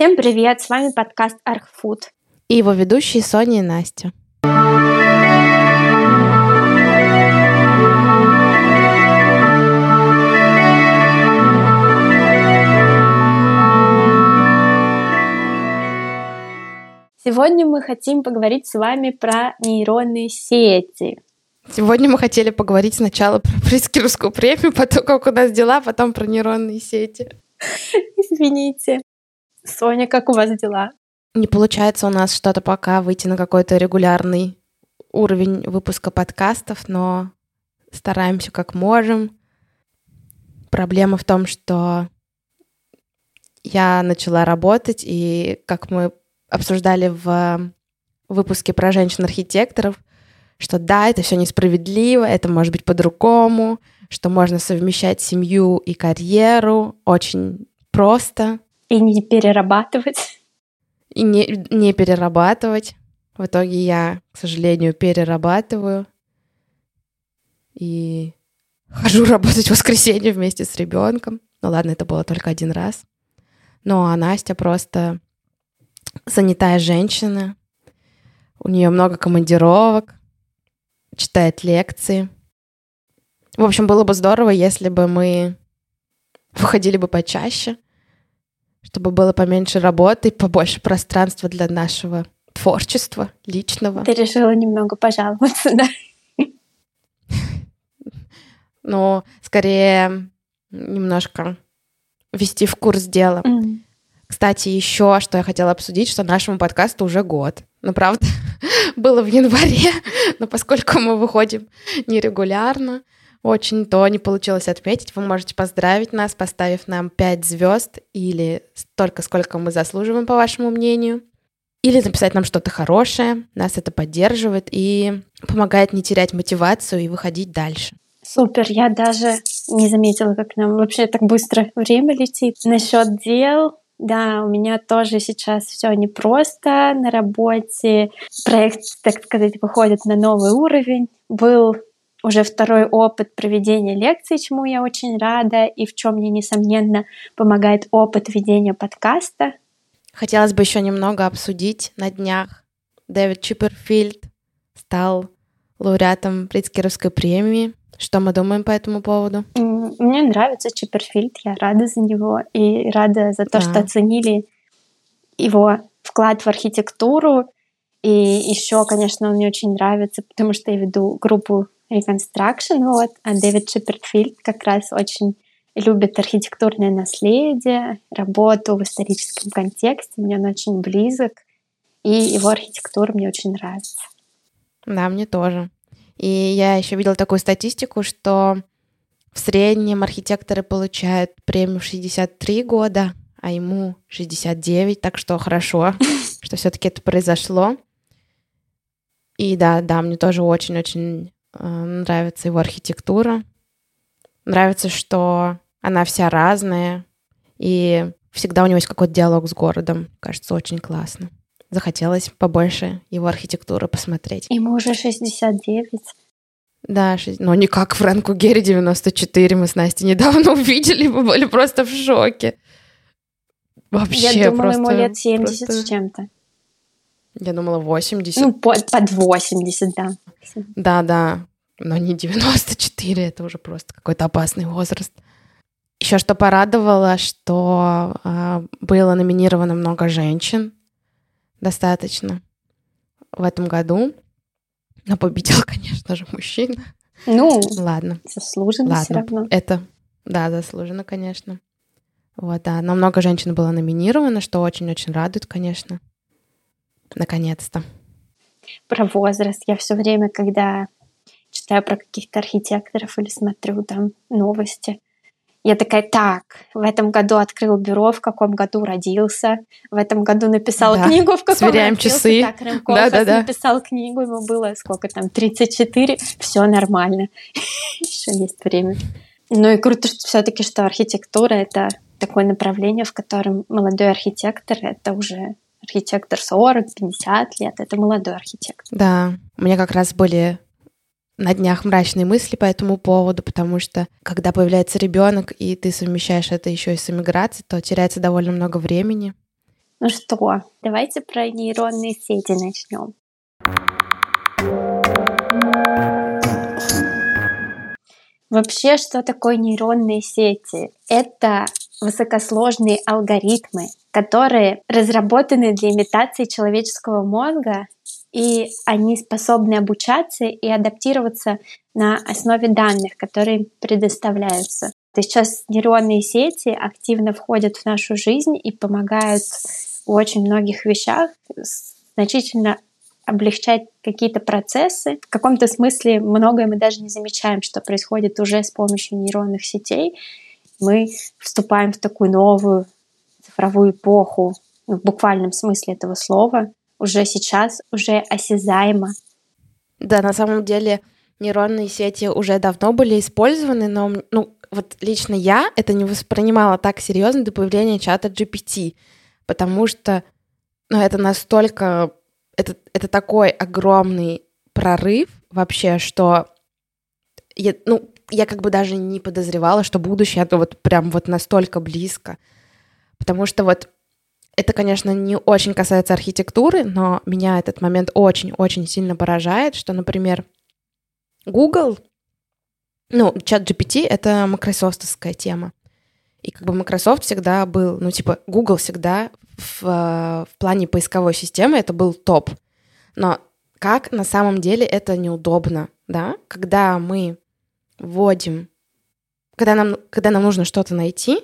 Всем привет, с вами подкаст Архфуд. И его ведущие Соня и Настя. Сегодня мы хотим поговорить с вами про нейронные сети. Сегодня мы хотели поговорить сначала про Прискеровскую премию, потом как у нас дела, потом про нейронные сети. Извините. Соня, как у вас дела? Не получается у нас что-то пока выйти на какой-то регулярный уровень выпуска подкастов, но стараемся как можем. Проблема в том, что я начала работать, и как мы обсуждали в выпуске про женщин-архитекторов, что да, это все несправедливо, это может быть по-другому, что можно совмещать семью и карьеру очень просто. И не перерабатывать. И не, не перерабатывать. В итоге я, к сожалению, перерабатываю. И хожу работать в воскресенье вместе с ребенком. Ну ладно, это было только один раз. Ну а Настя просто занятая женщина. У нее много командировок, читает лекции. В общем, было бы здорово, если бы мы выходили бы почаще, чтобы было поменьше работы, побольше пространства для нашего творчества личного. Ты решила немного пожаловаться, да? Ну, скорее немножко ввести в курс дела. Mm. Кстати, еще что я хотела обсудить, что нашему подкасту уже год. Ну, правда, было в январе, но поскольку мы выходим нерегулярно, очень то не получилось отметить. Вы можете поздравить нас, поставив нам 5 звезд или столько, сколько мы заслуживаем, по вашему мнению. Или написать нам что-то хорошее. Нас это поддерживает и помогает не терять мотивацию и выходить дальше. Супер, я даже не заметила, как нам вообще так быстро время летит. Насчет дел, да, у меня тоже сейчас все непросто на работе. Проект, так сказать, выходит на новый уровень. Был уже второй опыт проведения лекций, чему я очень рада, и в чем мне, несомненно, помогает опыт ведения подкаста. Хотелось бы еще немного обсудить на днях. Дэвид Чипперфильд стал лауреатом Прицкеровской премии. Что мы думаем по этому поводу? Мне нравится Чипперфильд, я рада за него и рада за то, да. что оценили его вклад в архитектуру. И еще, конечно, он мне очень нравится, потому что я веду группу Reconstruction, вот, а Дэвид Чипперфильд как раз очень любит архитектурное наследие, работу в историческом контексте, мне он очень близок, и его архитектура мне очень нравится. Да, мне тоже. И я еще видела такую статистику, что в среднем архитекторы получают премию в 63 года, а ему 69, так что хорошо, что все-таки это произошло. И да, да, мне тоже очень-очень нравится его архитектура. Нравится, что она вся разная, и всегда у него есть какой-то диалог с городом. Кажется, очень классно. Захотелось побольше его архитектуры посмотреть. Ему уже 69. Да, но не как Фрэнку Герри 94 мы с Настей недавно увидели, мы были просто в шоке. Вообще Я думала, просто, ему лет 70 просто... с чем-то. Я думала 80. Ну, под, под 80, да. Да, да. Но не 94, это уже просто какой-то опасный возраст. Еще что порадовало, что э, было номинировано много женщин, достаточно в этом году. Но победил, конечно же, мужчина. Ну, ладно. Заслуженно ладно. все равно. Это, да, заслуженно, конечно. Вот, да. Но много женщин было номинировано, что очень-очень радует, конечно. Наконец-то. Про возраст. Я все время, когда читаю про каких-то архитекторов или смотрю там новости, я такая, так, в этом году открыл бюро, в каком году родился, в этом году написал да. книгу, в каком Сверяем родился. часы. Так, Рымков да, да, да. написал книгу, ему было сколько там, 34, все нормально, еще есть время. Ну и круто, что все-таки, что архитектура — это такое направление, в котором молодой архитектор — это уже архитектор 40-50 лет, это молодой архитектор. Да, у меня как раз были на днях мрачные мысли по этому поводу, потому что когда появляется ребенок, и ты совмещаешь это еще и с эмиграцией, то теряется довольно много времени. Ну что, давайте про нейронные сети начнем. Вообще, что такое нейронные сети? Это высокосложные алгоритмы, которые разработаны для имитации человеческого мозга, и они способны обучаться и адаптироваться на основе данных, которые предоставляются. То сейчас нейронные сети активно входят в нашу жизнь и помогают в очень многих вещах значительно облегчать какие-то процессы. В каком-то смысле многое мы даже не замечаем, что происходит уже с помощью нейронных сетей. Мы вступаем в такую новую цифровую эпоху, в буквальном смысле этого слова, уже сейчас, уже осязаемо. Да, на самом деле нейронные сети уже давно были использованы, но ну, вот лично я это не воспринимала так серьезно до появления чата GPT, потому что ну, это настолько это, это такой огромный прорыв вообще, что я, ну, я как бы даже не подозревала, что будущее это вот прям вот настолько близко. Потому что вот это, конечно, не очень касается архитектуры, но меня этот момент очень-очень сильно поражает, что, например, Google, ну, чат GPT — это майкрософтовская тема. И как бы Microsoft всегда был, ну, типа, Google всегда в, в плане поисковой системы это был топ. Но как на самом деле это неудобно, да? Когда мы вводим, когда нам, когда нам нужно что-то найти,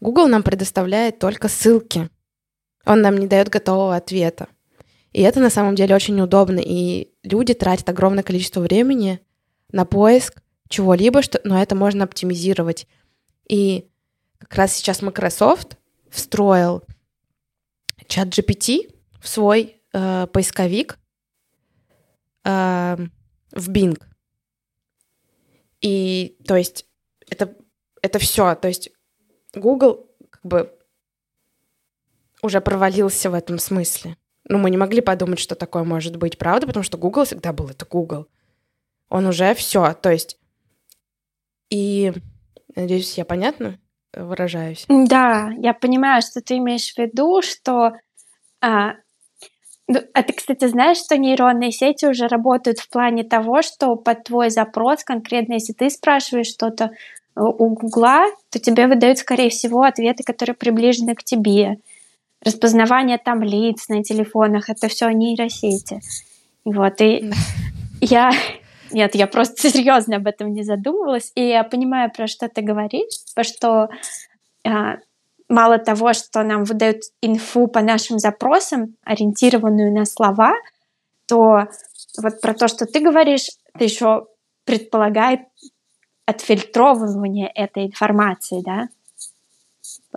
Google нам предоставляет только ссылки. Он нам не дает готового ответа. И это на самом деле очень удобно. И люди тратят огромное количество времени на поиск чего-либо, что, но это можно оптимизировать. И как раз сейчас Microsoft встроил чат GPT в свой э, поисковик э, в Bing. И то есть это, это все. То есть Google как бы уже провалился в этом смысле. Ну, мы не могли подумать, что такое может быть, правда? Потому что Google всегда был, это Google. Он уже все. То есть и надеюсь, я понятно выражаюсь. Да, я понимаю, что ты имеешь в виду, что а, а ты, кстати, знаешь, что нейронные сети уже работают в плане того, что под твой запрос, конкретно если ты спрашиваешь что-то у Гугла, то тебе выдают, скорее всего, ответы, которые приближены к тебе. Распознавание там лиц на телефонах — это все нейросети. Вот, и я нет, я просто серьезно об этом не задумывалась. И я понимаю, про что ты говоришь, что а, мало того, что нам выдают инфу по нашим запросам, ориентированную на слова, то вот про то, что ты говоришь, это еще предполагает отфильтровывание этой информации, да?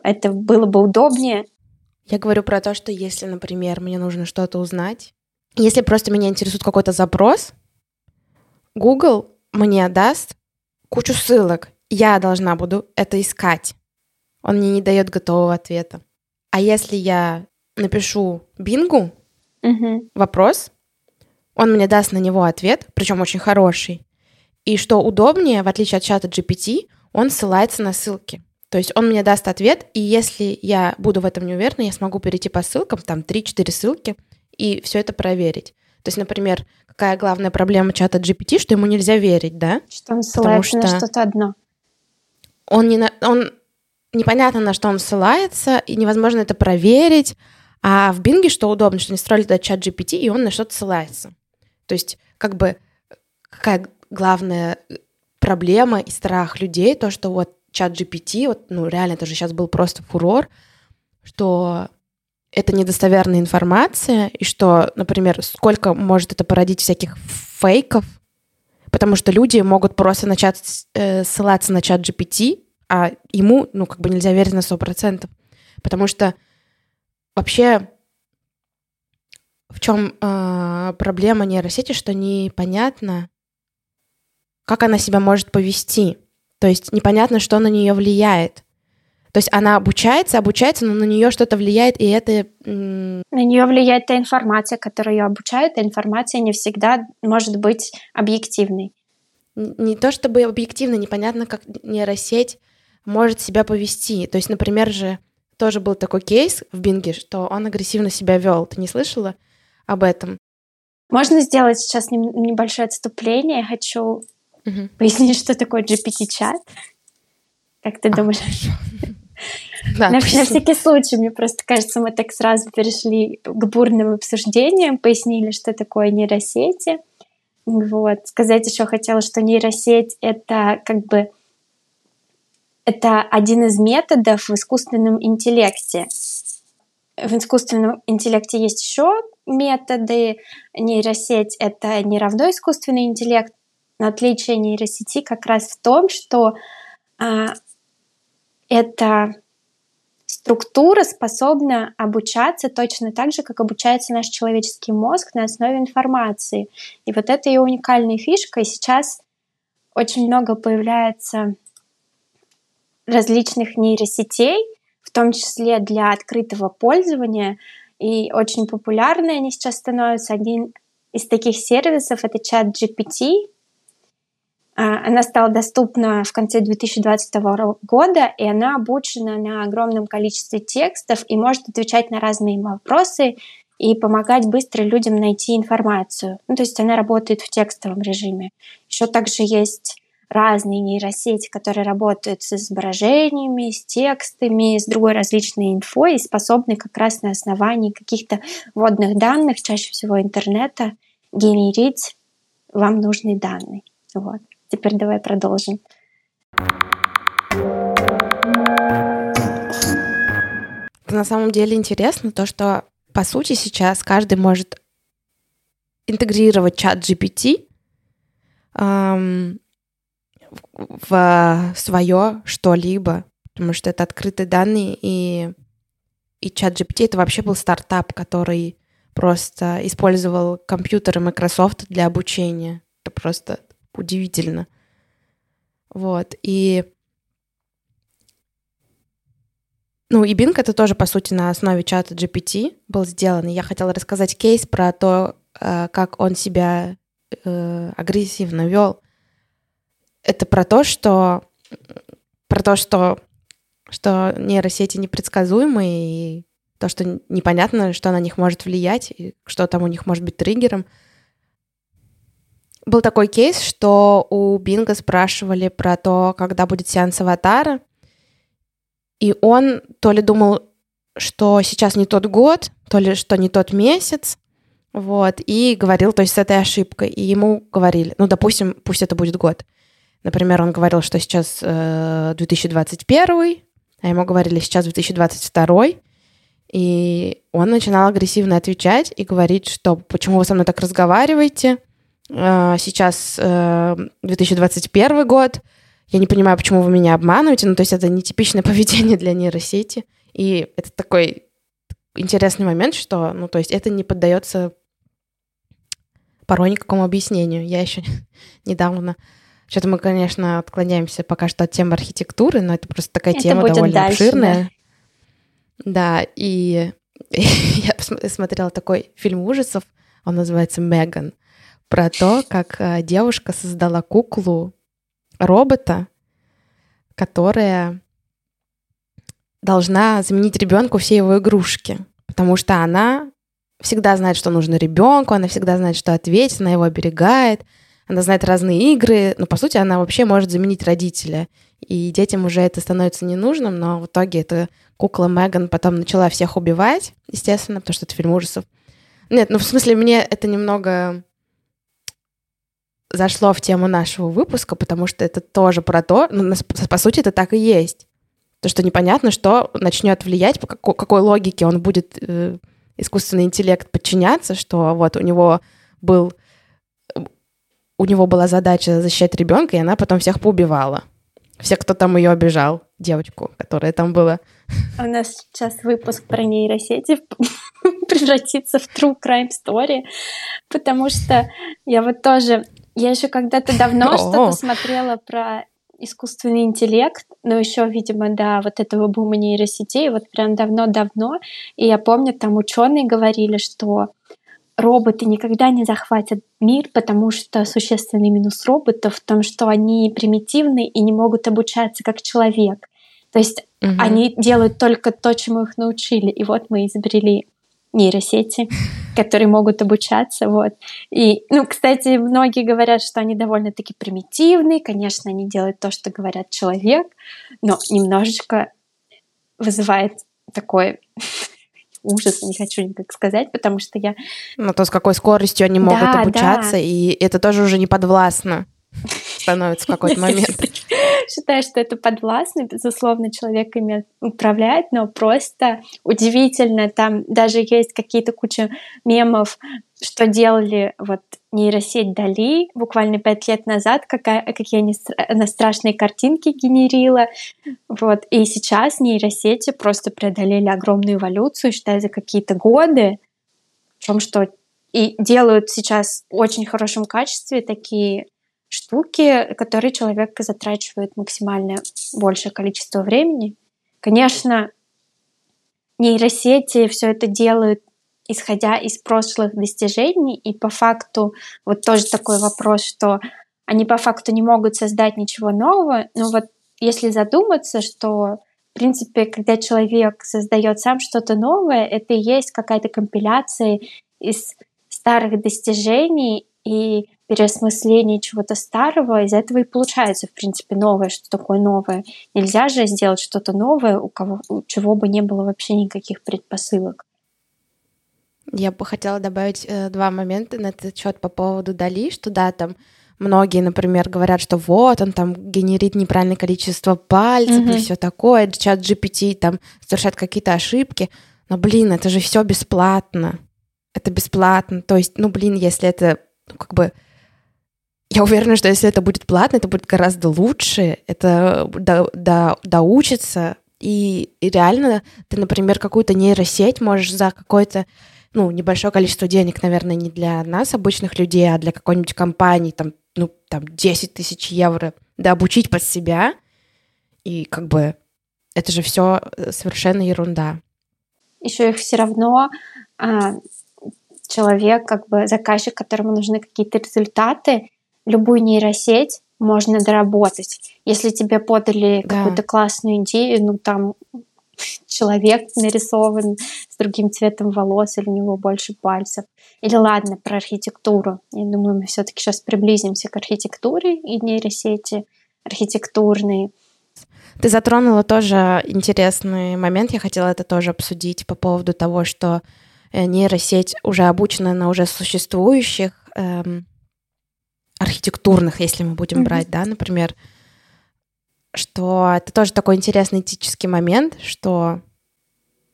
Это было бы удобнее. Я говорю про то, что если, например, мне нужно что-то узнать, если просто меня интересует какой-то запрос, Google мне даст кучу ссылок. Я должна буду это искать. Он мне не дает готового ответа. А если я напишу Бингу угу. вопрос, он мне даст на него ответ, причем очень хороший. И что удобнее, в отличие от чата GPT, он ссылается на ссылки. То есть он мне даст ответ, и если я буду в этом не уверена, я смогу перейти по ссылкам, там 3-4 ссылки, и все это проверить. То есть, например, какая главная проблема чата GPT, что ему нельзя верить, да? Что он ссылается что на что-то одно. Он, не на... он непонятно, на что он ссылается, и невозможно это проверить. А в Бинге что удобно, что они строили туда чат GPT, и он на что-то ссылается. То есть, как бы, какая главная проблема и страх людей, то, что вот чат GPT, вот, ну, реально, это же сейчас был просто фурор, что это недостоверная информация, и что, например, сколько может это породить всяких фейков, потому что люди могут просто начать э, ссылаться на чат GPT, а ему, ну, как бы нельзя верить на 100%. Потому что вообще в чем э, проблема нейросети, что непонятно, как она себя может повести. То есть непонятно, что на нее влияет. То есть она обучается, обучается, но на нее что-то влияет, и это... На нее влияет та информация, которая ее обучает, и информация не всегда может быть объективной. Не то чтобы объективно, непонятно, как нейросеть может себя повести. То есть, например же, тоже был такой кейс в Бинге, что он агрессивно себя вел. Ты не слышала об этом? Можно сделать сейчас небольшое отступление. Я хочу угу. пояснить, что такое GPT-чат. Как ты а, думаешь? Да, на всякий случай, мне просто кажется, мы так сразу перешли к бурным обсуждениям, пояснили, что такое нейросети. Вот. Сказать еще хотела, что нейросеть — это как бы это один из методов в искусственном интеллекте. В искусственном интеллекте есть еще методы. Нейросеть — это не равно искусственный интеллект. Отличие нейросети как раз в том, что а, эта структура способна обучаться точно так же, как обучается наш человеческий мозг на основе информации. И вот это ее уникальная фишка. И сейчас очень много появляется различных нейросетей, в том числе для открытого пользования. И очень популярны они сейчас становятся. Один из таких сервисов — это чат GPT. А, она стала доступна в конце 2022 года, и она обучена на огромном количестве текстов и может отвечать на разные вопросы и помогать быстро людям найти информацию. Ну, то есть она работает в текстовом режиме. Еще также есть разные нейросети, которые работают с изображениями, с текстами, с другой различной инфой и способны как раз на основании каких-то вводных данных, чаще всего интернета, генерить вам нужные данные. Вот. Теперь давай продолжим. На самом деле интересно то, что по сути сейчас каждый может интегрировать чат GPT эм, в свое что-либо, потому что это открытые данные, и, и чат GPT это вообще был стартап, который просто использовал компьютеры Microsoft для обучения. Это просто удивительно. Вот, и ну, и Bing это тоже, по сути, на основе чата GPT был сделан. И я хотела рассказать кейс про то, э, как он себя э, агрессивно вел это про то, что про то, что что нейросети непредсказуемые и то, что непонятно, что на них может влиять, и что там у них может быть триггером. Был такой кейс, что у Бинга спрашивали про то, когда будет сеанс аватара, и он то ли думал, что сейчас не тот год, то ли что не тот месяц, вот, и говорил, то есть с этой ошибкой. И ему говорили, ну, допустим, пусть это будет год. Например, он говорил, что сейчас э, 2021, а ему говорили сейчас 2022, и он начинал агрессивно отвечать и говорить, что почему вы со мной так разговариваете, э, сейчас э, 2021 год, я не понимаю, почему вы меня обманываете, ну то есть это нетипичное поведение для нейросети, и это такой интересный момент, что, ну то есть это не поддается порой никакому объяснению. Я еще недавно что-то мы, конечно, отклоняемся пока что от темы архитектуры, но это просто такая это тема довольно дальше, обширная. Да, да и я смотрела такой фильм ужасов, он называется «Меган», про то, как э, девушка создала куклу робота, которая должна заменить ребенку все его игрушки, потому что она всегда знает, что нужно ребенку, она всегда знает, что ответить, она его оберегает, она знает разные игры, но по сути она вообще может заменить родителя. И детям уже это становится ненужным, но в итоге эта кукла Меган потом начала всех убивать, естественно, потому что это фильм ужасов. Нет, ну в смысле мне это немного зашло в тему нашего выпуска, потому что это тоже про то, ну, по сути, это так и есть. То, что непонятно, что начнет влиять, по какой, какой логике он будет э, искусственный интеллект подчиняться, что вот у него был у него была задача защищать ребенка, и она потом всех поубивала. Все, кто там ее обижал, девочку, которая там была. У нас сейчас выпуск про нейросети превратится в true crime story, потому что я вот тоже, я еще когда-то давно что-то смотрела про искусственный интеллект, но еще, видимо, до вот этого бума нейросетей, вот прям давно-давно, и я помню, там ученые говорили, что роботы никогда не захватят мир, потому что существенный минус роботов в том, что они примитивны и не могут обучаться как человек. То есть Угу. Они делают только то, чему их научили. И вот мы изобрели нейросети, которые могут обучаться, вот. И, ну, кстати, многие говорят, что они довольно-таки примитивные, конечно, они делают то, что говорят человек, но немножечко вызывает такой ужас, не хочу никак сказать, потому что я... Ну, то, с какой скоростью они могут да, обучаться, да. и это тоже уже не подвластно становится в какой-то момент. Считаю, что это подвластно, безусловно, человек ими управляет, но просто удивительно, там даже есть какие-то куча мемов, что делали вот нейросеть Дали буквально пять лет назад, какая, какие они, она страшные картинки генерила. Вот. И сейчас нейросети просто преодолели огромную эволюцию, считаю, за какие-то годы. В том, что и делают сейчас в очень хорошем качестве такие штуки, которые человек затрачивает максимально большее количество времени. Конечно, нейросети все это делают исходя из прошлых достижений, и по факту вот тоже такой вопрос, что они по факту не могут создать ничего нового, но вот если задуматься, что в принципе, когда человек создает сам что-то новое, это и есть какая-то компиляция из старых достижений, и переосмысление чего-то старого, из этого и получается, в принципе, новое, что такое новое. Нельзя же сделать что-то новое, у кого, у чего бы не было вообще никаких предпосылок. Я бы хотела добавить э, два момента на этот счет по поводу Дали, что да, там многие, например, говорят, что вот он там генерит неправильное количество пальцев mm-hmm. и все такое, чат GPT там совершает какие-то ошибки, но блин, это же все бесплатно, это бесплатно, то есть, ну блин, если это ну, как бы я уверена, что если это будет платно, это будет гораздо лучше, это до, до, доучится, и, и реально ты, например, какую-то нейросеть можешь за какое-то ну, небольшое количество денег, наверное, не для нас, обычных людей, а для какой-нибудь компании, там, ну, там, 10 тысяч евро, да, обучить под себя, и как бы это же все э, совершенно ерунда. Еще их все равно а, человек, как бы заказчик, которому нужны какие-то результаты, любую нейросеть можно доработать. Если тебе подали да. какую-то классную идею, ну там человек нарисован с другим цветом волос, или у него больше пальцев. Или ладно, про архитектуру. Я думаю, мы все-таки сейчас приблизимся к архитектуре и нейросети архитектурные. Ты затронула тоже интересный момент, я хотела это тоже обсудить по поводу того, что э, нейросеть уже обучена на уже существующих эм, архитектурных, если мы будем mm-hmm. брать, да, например, что это тоже такой интересный этический момент, что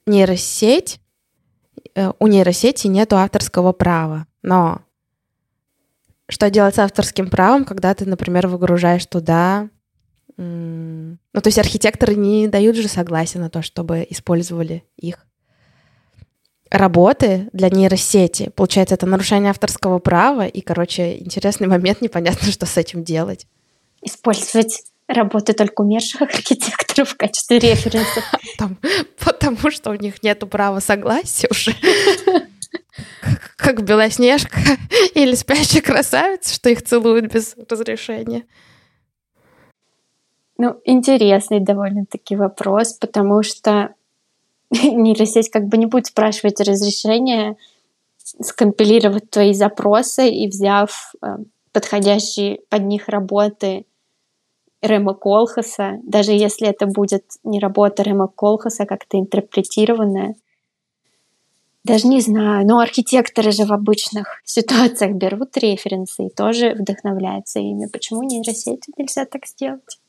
нейросеть, э, у нейросети нет авторского права, но что делать с авторским правом, когда ты, например, выгружаешь туда... Ну, то есть архитекторы не дают же согласия на то, чтобы использовали их работы для нейросети. Получается, это нарушение авторского права, и, короче, интересный момент, непонятно, что с этим делать. Использовать работы только умерших архитекторов в качестве референса. Потому что у них нет права согласия уже. Как Белоснежка или спящая красавица, что их целуют без разрешения. Ну, интересный довольно-таки вопрос, потому что нейросеть как бы не будет спрашивать разрешения скомпилировать твои запросы и взяв э, подходящие под них работы Рема Колхаса, даже если это будет не работа Рема Колхаса, как-то интерпретированная. Даже не знаю, но архитекторы же в обычных ситуациях берут референсы и тоже вдохновляются ими. Почему нейросети нельзя так сделать?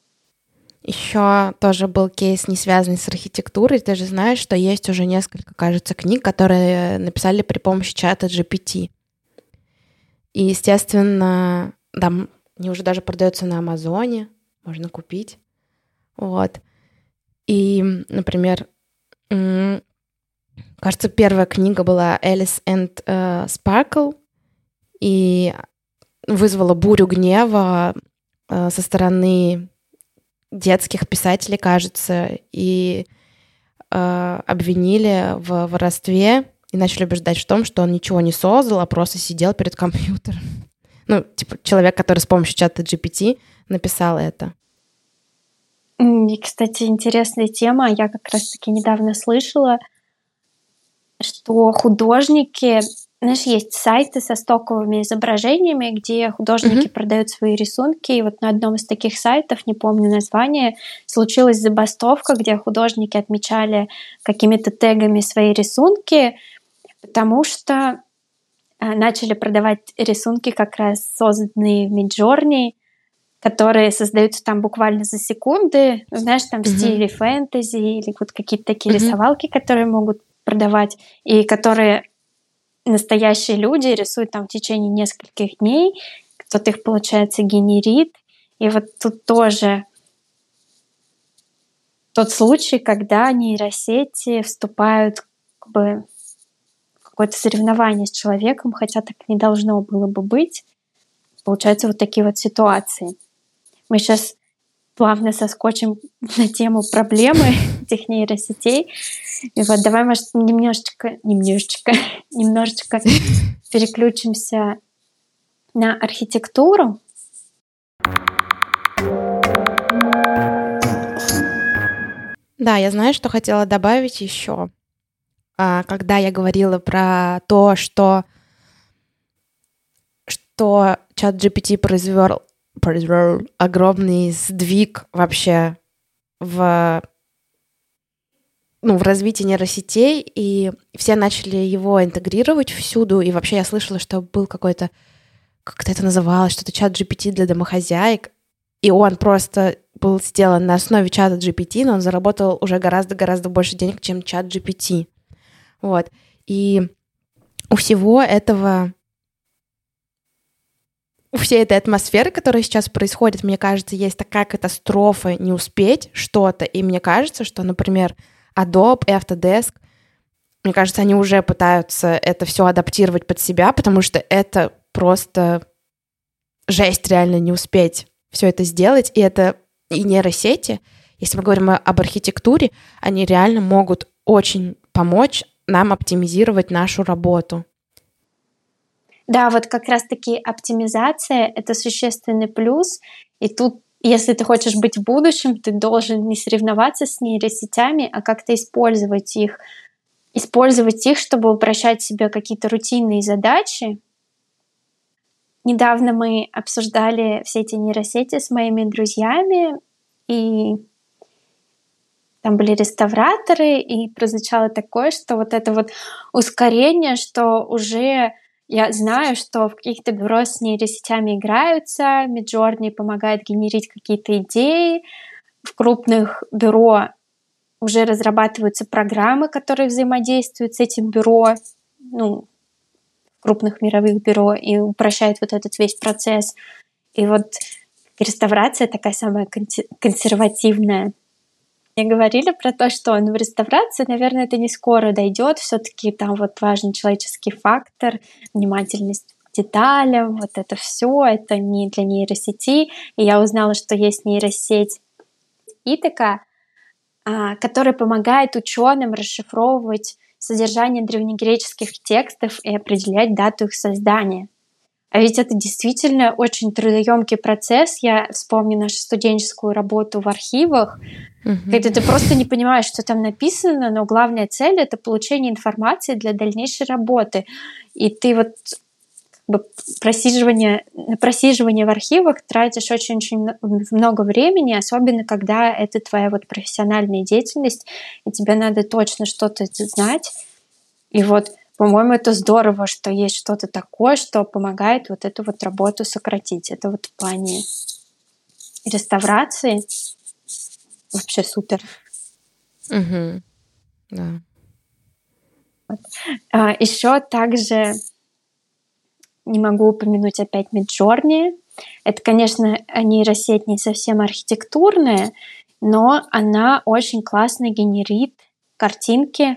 Еще тоже был кейс, не связанный с архитектурой. Ты же знаешь, что есть уже несколько, кажется, книг, которые написали при помощи чата GPT. И, естественно, там они уже даже продаются на Амазоне, можно купить. Вот. И, например, кажется, первая книга была Alice and uh, Sparkle, и вызвала бурю гнева uh, со стороны детских писателей, кажется, и э, обвинили в воровстве и начали убеждать в том, что он ничего не создал, а просто сидел перед компьютером. Ну, типа, человек, который с помощью чата GPT написал это. И, кстати, интересная тема. Я как раз-таки недавно слышала, что художники знаешь, есть сайты со стоковыми изображениями, где художники mm-hmm. продают свои рисунки. И вот на одном из таких сайтов, не помню название, случилась забастовка, где художники отмечали какими-то тегами свои рисунки, потому что э, начали продавать рисунки как раз созданные в Миджорни, которые создаются там буквально за секунды, знаешь, там в mm-hmm. стиле фэнтези или вот какие-то такие mm-hmm. рисовалки, которые могут продавать, и которые настоящие люди рисуют там в течение нескольких дней, кто-то их, получается, генерит. И вот тут тоже тот случай, когда нейросети вступают как бы в какое-то соревнование с человеком, хотя так не должно было бы быть. Получаются вот такие вот ситуации. Мы сейчас плавно соскочим на тему проблемы этих нейросетей. И вот давай, может, немножечко, немножечко, немножечко переключимся на архитектуру. Да, я знаю, что хотела добавить еще. А, когда я говорила про то, что что чат GPT произвел огромный сдвиг вообще в ну, в развитии нейросетей, и все начали его интегрировать всюду, и вообще я слышала, что был какой-то, как это называлось, что-то чат GPT для домохозяек, и он просто был сделан на основе чата GPT, но он заработал уже гораздо-гораздо больше денег, чем чат GPT. Вот. И у всего этого у всей этой атмосферы, которая сейчас происходит, мне кажется, есть такая катастрофа не успеть что-то. И мне кажется, что, например, Adobe и Autodesk, мне кажется, они уже пытаются это все адаптировать под себя, потому что это просто жесть реально не успеть все это сделать. И это и нейросети, если мы говорим об архитектуре, они реально могут очень помочь нам оптимизировать нашу работу. Да, вот как раз-таки оптимизация — это существенный плюс. И тут, если ты хочешь быть в будущем, ты должен не соревноваться с нейросетями, а как-то использовать их. Использовать их, чтобы упрощать себе какие-то рутинные задачи. Недавно мы обсуждали все эти нейросети с моими друзьями, и там были реставраторы, и прозвучало такое, что вот это вот ускорение, что уже я знаю, что в каких-то бюро с нейросетями играются, Midjourney помогает генерить какие-то идеи, в крупных бюро уже разрабатываются программы, которые взаимодействуют с этим бюро, ну, крупных мировых бюро и упрощают вот этот весь процесс. И вот реставрация такая самая консервативная мне говорили про то, что ну, в реставрации, наверное, это не скоро дойдет. Все-таки там вот важен человеческий фактор, внимательность деталям, вот это все, это не для нейросети. И я узнала, что есть нейросеть Итака, а, которая помогает ученым расшифровывать содержание древнегреческих текстов и определять дату их создания. А ведь это действительно очень трудоемкий процесс. Я вспомню нашу студенческую работу в архивах, угу. когда ты просто не понимаешь, что там написано, но главная цель это получение информации для дальнейшей работы. И ты вот как бы просиживание, на просиживание в архивах тратишь очень-очень много времени, особенно когда это твоя вот профессиональная деятельность, и тебе надо точно что-то знать. И вот по-моему, это здорово, что есть что-то такое, что помогает вот эту вот работу сократить. Это вот в плане реставрации вообще супер. Угу. Да. Вот. А, еще также не могу упомянуть опять Midjourney. Это, конечно, нейросеть не совсем архитектурная, но она очень классно генерит картинки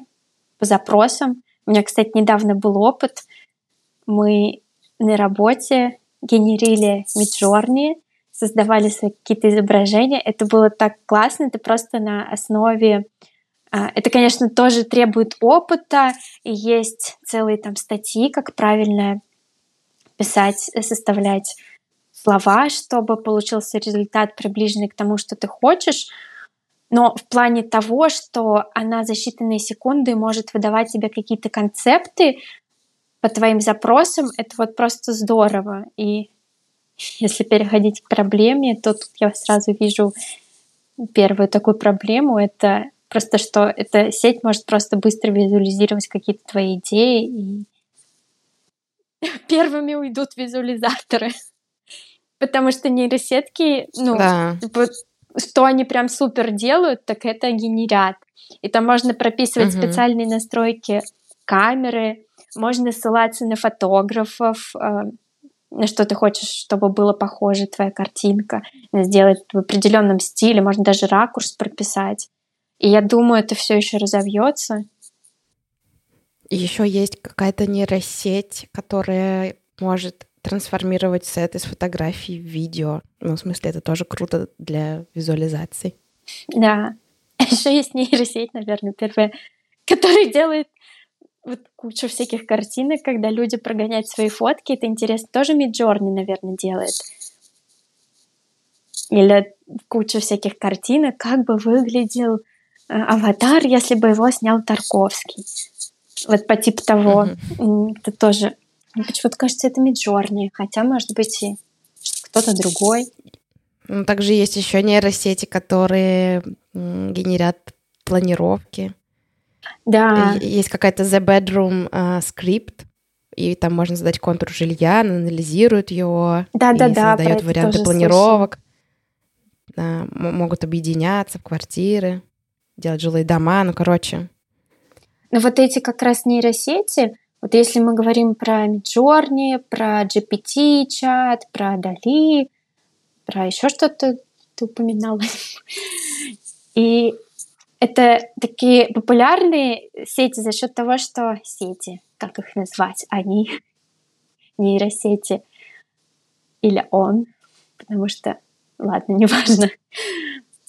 по запросам. У меня, кстати, недавно был опыт. Мы на работе генерили Midjourney, создавали какие-то изображения. Это было так классно, это просто на основе... А, это, конечно, тоже требует опыта, и есть целые там статьи, как правильно писать, э, составлять слова, чтобы получился результат, приближенный к тому, что ты хочешь. Но в плане того, что она за считанные секунды может выдавать тебе какие-то концепты по твоим запросам, это вот просто здорово. И если переходить к проблеме, то тут я сразу вижу первую такую проблему. Это просто, что эта сеть может просто быстро визуализировать какие-то твои идеи, и первыми уйдут визуализаторы. Потому что нейросетки, ну, да. Что они прям супер делают, так это генерят. И там можно прописывать угу. специальные настройки камеры, можно ссылаться на фотографов, э, на что ты хочешь, чтобы было похоже твоя картинка, сделать в определенном стиле, можно даже ракурс прописать. И я думаю, это все еще разовьется. Еще есть какая-то нейросеть, которая может трансформировать сет из фотографий в видео. Ну, в смысле, это тоже круто для визуализации. Да. Еще есть нейросеть, наверное, первая, которая делает вот кучу всяких картинок, когда люди прогоняют свои фотки. Это интересно. Тоже Миджорни, наверное, делает. Или кучу всяких картинок, как бы выглядел э, аватар, если бы его снял Тарковский. Вот по типу того. Mm-hmm. Это тоже Почему-то кажется, это Миджорни, хотя, может быть, и кто-то другой. Ну, также есть еще нейросети, которые генерят планировки. Да. Есть какая-то The Bedroom uh, скрипт, и там можно задать контур жилья, она анализирует его, да, да, да, создает варианты планировок. Да, могут объединяться в квартиры, делать жилые дома, ну, короче. Но вот эти как раз нейросети, вот если мы говорим про Midjourney, про GPT-чат, про Дали, про еще что-то ты упоминала. И это такие популярные сети за счет того, что сети, как их назвать, они нейросети или он, потому что, ладно, неважно,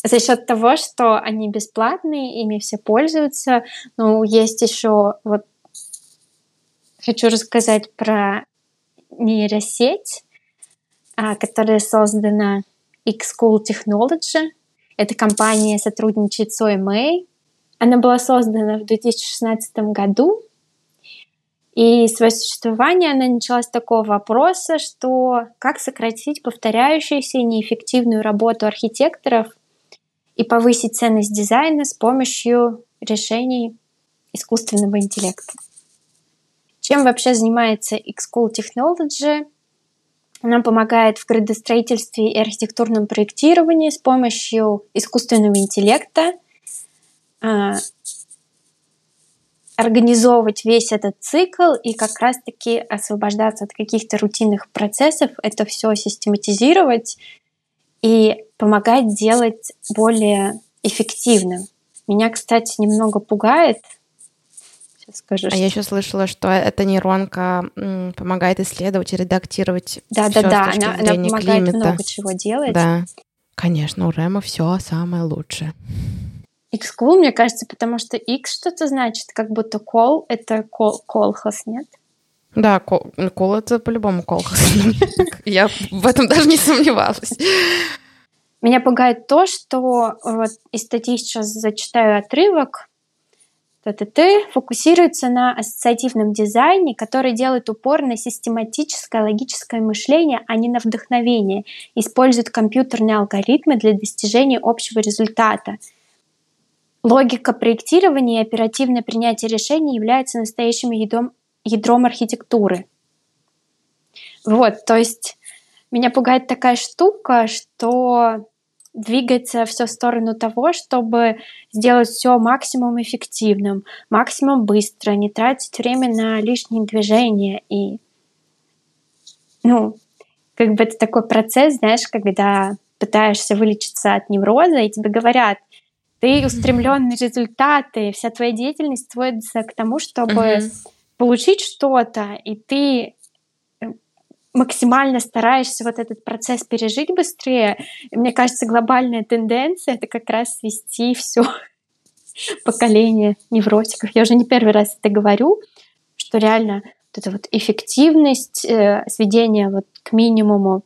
за счет того, что они бесплатные, ими все пользуются. Но есть еще вот хочу рассказать про нейросеть, а, которая создана X-School Technology. Эта компания сотрудничает с OMA. Она была создана в 2016 году, и свое существование она начала с такого вопроса, что как сократить повторяющуюся и неэффективную работу архитекторов и повысить ценность дизайна с помощью решений искусственного интеллекта. Чем вообще занимается X-School Technology? Она помогает в градостроительстве и архитектурном проектировании с помощью искусственного интеллекта а, организовывать весь этот цикл и как раз-таки освобождаться от каких-то рутинных процессов, это все систематизировать и помогать делать более эффективным. Меня, кстати, немного пугает скажи. А я еще слышала, что эта нейронка помогает исследовать и редактировать. Да, да, да. Она, она помогает климата. много чего делать. Да. Конечно, у Рэма все самое лучшее. X-Cool, мне кажется, потому что X что-то значит, как будто кол — это кол, колхоз, нет? Да, кол, кол это по-любому колхоз. Я в этом даже не сомневалась. Меня пугает то, что вот из статьи сейчас зачитаю отрывок. ТТТ фокусируется на ассоциативном дизайне, который делает упор на систематическое логическое мышление, а не на вдохновение, использует компьютерные алгоритмы для достижения общего результата. Логика проектирования и оперативное принятие решений являются настоящим ядром, ядром архитектуры. Вот, то есть меня пугает такая штука, что двигается все в сторону того, чтобы сделать все максимум эффективным, максимум быстро, не тратить время на лишние движения и ну, как бы это такой процесс, знаешь, когда пытаешься вылечиться от невроза, и тебе говорят, ты устремлен на результаты, вся твоя деятельность сводится к тому, чтобы uh-huh. получить что-то, и ты максимально стараешься вот этот процесс пережить быстрее. И мне кажется, глобальная тенденция — это как раз свести все поколение невротиков. Я уже не первый раз это говорю, что реально вот эта вот эффективность, э, сведение вот к минимуму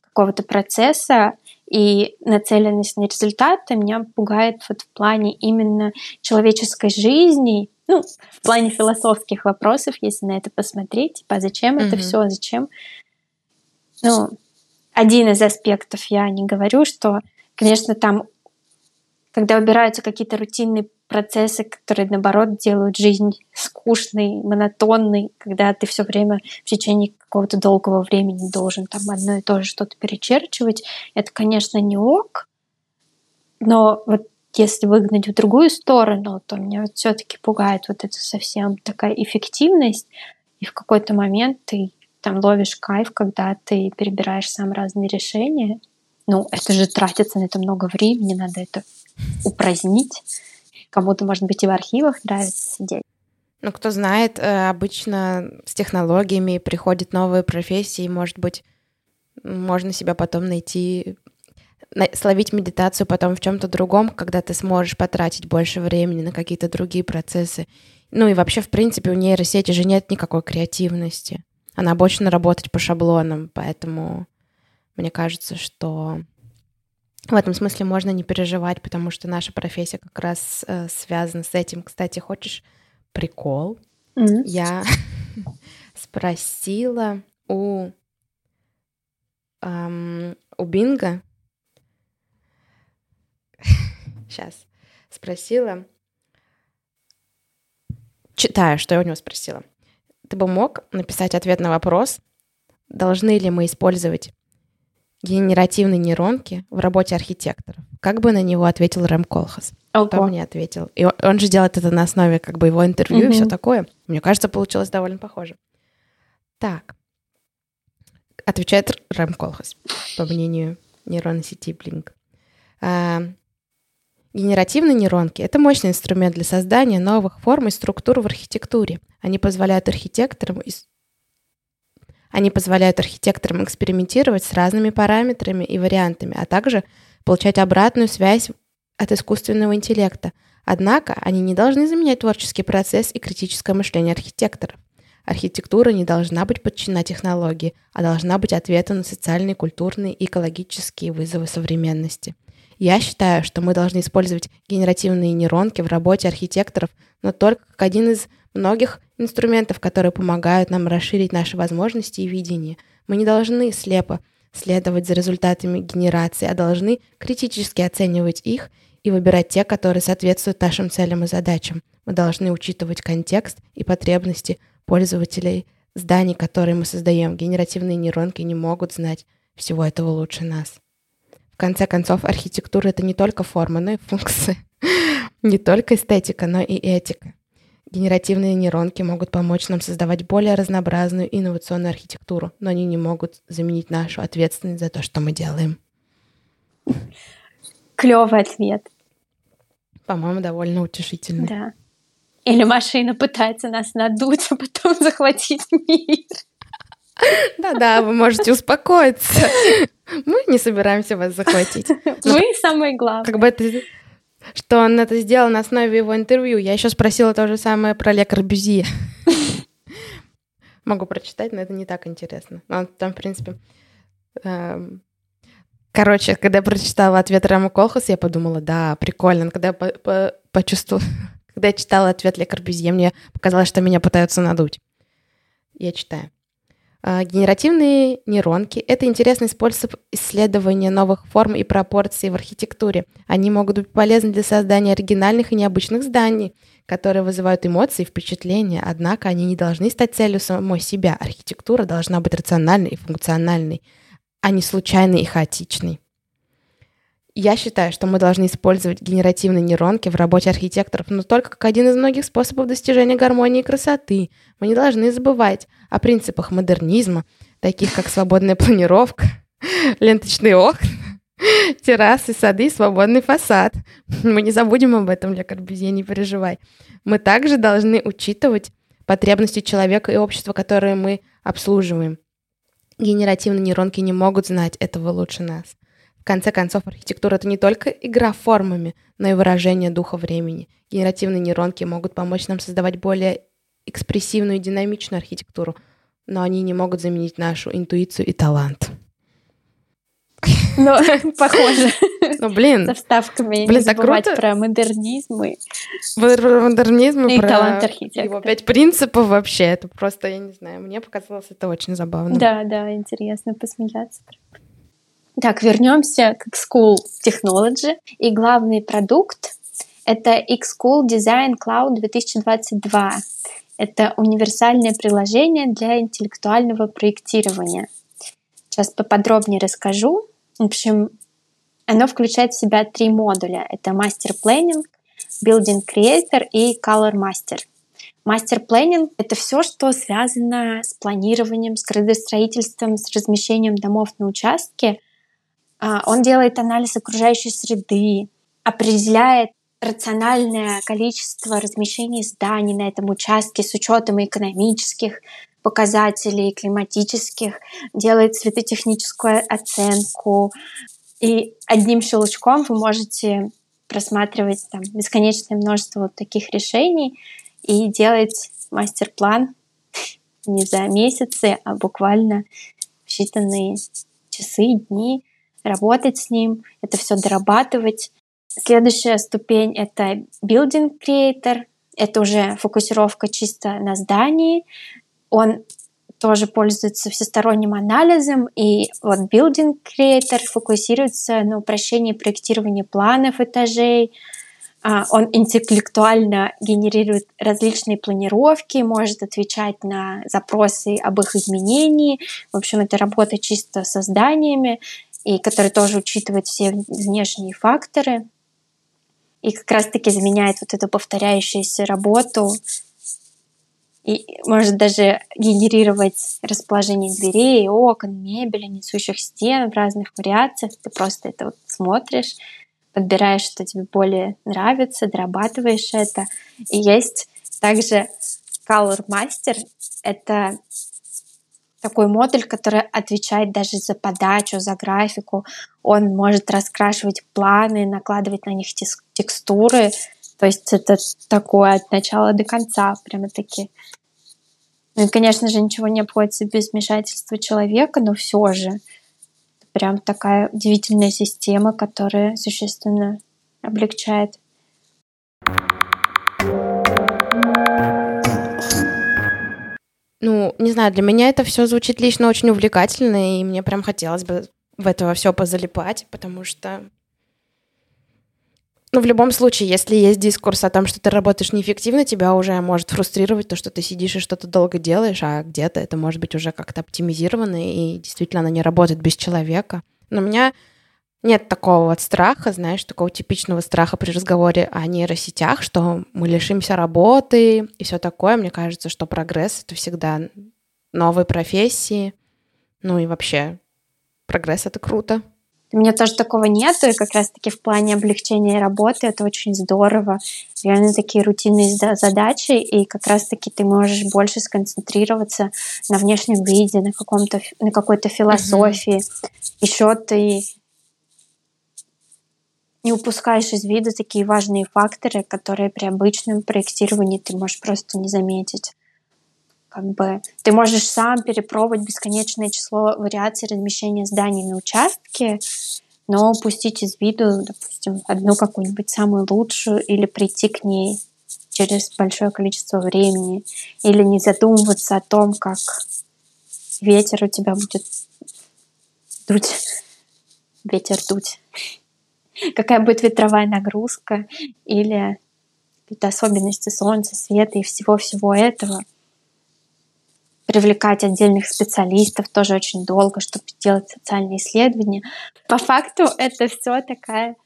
какого-то процесса и нацеленность на результаты меня пугает вот в плане именно человеческой жизни, ну, в плане философских вопросов, если на это посмотреть, типа, а зачем mm-hmm. это все, зачем? Ну, один из аспектов я не говорю, что, конечно, там, когда убираются какие-то рутинные процессы, которые, наоборот, делают жизнь скучной, монотонной, когда ты все время в течение какого-то долгого времени должен там одно и то же что-то перечерчивать, это, конечно, не ок, но вот если выгнать в другую сторону, то меня вот все-таки пугает вот эта совсем такая эффективность, и в какой-то момент ты там ловишь кайф, когда ты перебираешь сам разные решения. Ну, это же тратится на это много времени, надо это упразднить. Кому-то, может быть, и в архивах нравится сидеть. Ну, кто знает, э, обычно с технологиями приходят новые профессии, может быть, можно себя потом найти, словить медитацию потом в чем-то другом, когда ты сможешь потратить больше времени на какие-то другие процессы. Ну и вообще, в принципе, у нейросети же нет никакой креативности. Она обычно работать по шаблонам, поэтому мне кажется, что в этом смысле можно не переживать, потому что наша профессия как раз э, связана с этим. Кстати, хочешь прикол? Mm-hmm. Я спросила у эм, у Бинга. Сейчас спросила. Читаю, что я у него спросила. Ты бы мог написать ответ на вопрос, должны ли мы использовать генеративные нейронки в работе архитекторов. Как бы на него ответил Рэм Колхас? Ого. Кто мне ответил? И он, же делает это на основе как бы его интервью mm-hmm. и все такое. Мне кажется, получилось довольно похоже. Так. Отвечает Рэм Колхас, по мнению нейронной сети Blink. Генеративные нейронки — это мощный инструмент для создания новых форм и структур в архитектуре. Они позволяют архитекторам они позволяют архитекторам экспериментировать с разными параметрами и вариантами, а также получать обратную связь от искусственного интеллекта. Однако они не должны заменять творческий процесс и критическое мышление архитекторов. Архитектура не должна быть подчинена технологии, а должна быть ответом на социальные, культурные и экологические вызовы современности. Я считаю, что мы должны использовать генеративные нейронки в работе архитекторов, но только как один из многих инструментов, которые помогают нам расширить наши возможности и видение. Мы не должны слепо следовать за результатами генерации, а должны критически оценивать их и выбирать те, которые соответствуют нашим целям и задачам. Мы должны учитывать контекст и потребности пользователей зданий, которые мы создаем. Генеративные нейронки не могут знать всего этого лучше нас. В конце концов, архитектура — это не только форма, но и функция. Не только эстетика, но и этика. Генеративные нейронки могут помочь нам создавать более разнообразную инновационную архитектуру, но они не могут заменить нашу ответственность за то, что мы делаем. Клевый ответ. По-моему, довольно утешительный. Да. Или машина пытается нас надуть, а потом захватить мир. Да-да, вы можете успокоиться. Мы не собираемся вас захватить. Мы самое главное. Как бы это что он это сделал на основе его интервью. Я еще спросила то же самое про Ле Корбюзье. Могу прочитать, но это не так интересно. Он там, в принципе... Эм... Короче, когда я прочитала ответ Рэма Колхаса, я подумала, да, прикольно. Когда я по -по почувствовала... Когда я читала ответ Ле Корбюзье, мне показалось, что меня пытаются надуть. Я читаю. А, генеративные нейронки — это интересный способ исследования новых форм и пропорций в архитектуре. Они могут быть полезны для создания оригинальных и необычных зданий, которые вызывают эмоции и впечатления, однако они не должны стать целью самой себя. Архитектура должна быть рациональной и функциональной, а не случайной и хаотичной. Я считаю, что мы должны использовать генеративные нейронки в работе архитекторов, но только как один из многих способов достижения гармонии и красоты. Мы не должны забывать о принципах модернизма, таких как свободная планировка, ленточные окна, террасы, сады, свободный фасад. Мы не забудем об этом, для Корбюзье, не переживай. Мы также должны учитывать потребности человека и общества, которые мы обслуживаем. Генеративные нейронки не могут знать этого лучше нас. В конце концов, архитектура — это не только игра формами, но и выражение духа времени. Генеративные нейронки могут помочь нам создавать более экспрессивную и динамичную архитектуру, но они не могут заменить нашу интуицию и талант. Ну, похоже. Ну, блин. Со вставками. Блин, так круто. про модернизм и Про модернизм И и про талант архитектора. его пять принципов вообще. Это просто, я не знаю, мне показалось это очень забавно. Да, да, интересно посмеяться. Так, вернемся к School Technology. И главный продукт — это Xcool Design Cloud 2022. Это универсальное приложение для интеллектуального проектирования. Сейчас поподробнее расскажу. В общем, оно включает в себя три модуля. Это Master Planning, Building Creator и Color Master. Мастер планинг — это все, что связано с планированием, с градостроительством, с размещением домов на участке. А, Он делает анализ окружающей среды, определяет рациональное количество размещений зданий на этом участке с учетом экономических показателей, климатических, делает светотехническую оценку. И одним щелчком вы можете просматривать там бесконечное множество вот таких решений и делать мастер-план не за месяцы, а буквально в считанные часы, дни, работать с ним, это все дорабатывать. Следующая ступень — это Building Creator. Это уже фокусировка чисто на здании. Он тоже пользуется всесторонним анализом, и вот Building Creator фокусируется на упрощении проектирования планов этажей, а, он интеллектуально генерирует различные планировки, может отвечать на запросы об их изменении. В общем, это работа чисто со зданиями, и который тоже учитывает все внешние факторы. И как раз-таки заменяет вот эту повторяющуюся работу и может даже генерировать расположение дверей, окон, мебели, несущих стен в разных вариациях. Ты просто это вот смотришь, подбираешь, что тебе более нравится, дорабатываешь это. И есть также Color Master. Это такой модуль, который отвечает даже за подачу, за графику. Он может раскрашивать планы, накладывать на них текстуры. То есть это такое от начала до конца, прямо-таки. Ну и, конечно же, ничего не обходится без вмешательства человека, но все же прям такая удивительная система, которая существенно облегчает. Ну, не знаю, для меня это все звучит лично очень увлекательно, и мне прям хотелось бы в это все позалипать, потому что ну, в любом случае, если есть дискурс о том, что ты работаешь неэффективно, тебя уже может фрустрировать то, что ты сидишь и что-то долго делаешь, а где-то это может быть уже как-то оптимизировано, и действительно оно не работает без человека. Но меня нет такого вот страха, знаешь, такого типичного страха при разговоре о нейросетях, что мы лишимся работы и все такое. Мне кажется, что прогресс — это всегда новые профессии. Ну и вообще, прогресс — это круто. У меня тоже такого нету, и как раз-таки в плане облегчения работы это очень здорово. Реально такие рутинные задачи, и как раз-таки ты можешь больше сконцентрироваться на внешнем виде, на, каком-то, на какой-то философии. Mm-hmm. Еще ты не упускаешь из вида такие важные факторы, которые при обычном проектировании ты можешь просто не заметить. Как бы ты можешь сам перепробовать бесконечное число вариаций размещения зданий на участке, но упустить из виду, допустим, одну какую-нибудь самую лучшую или прийти к ней через большое количество времени, или не задумываться о том, как ветер у тебя будет дуть, ветер дуть, какая будет ветровая нагрузка, или какие-то особенности солнца, света и всего-всего этого — привлекать отдельных специалистов тоже очень долго, чтобы делать социальные исследования. По факту это все такая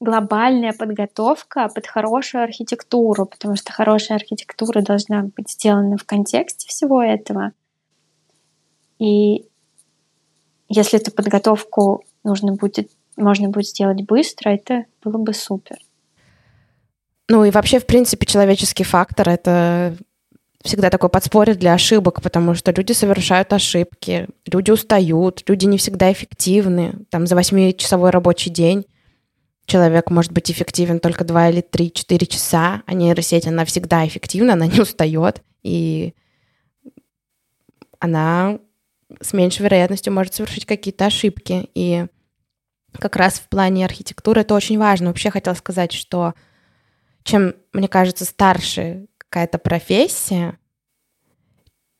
глобальная подготовка под хорошую архитектуру, потому что хорошая архитектура должна быть сделана в контексте всего этого. И если эту подготовку нужно будет, можно будет сделать быстро, это было бы супер. Ну и вообще, в принципе, человеческий фактор — это всегда такой подспорье для ошибок, потому что люди совершают ошибки, люди устают, люди не всегда эффективны. Там за 8-часовой рабочий день человек может быть эффективен только 2 или 3-4 часа, а нейросеть, она всегда эффективна, она не устает, и она с меньшей вероятностью может совершить какие-то ошибки. И как раз в плане архитектуры это очень важно. Вообще хотела сказать, что чем, мне кажется, старше какая-то профессия,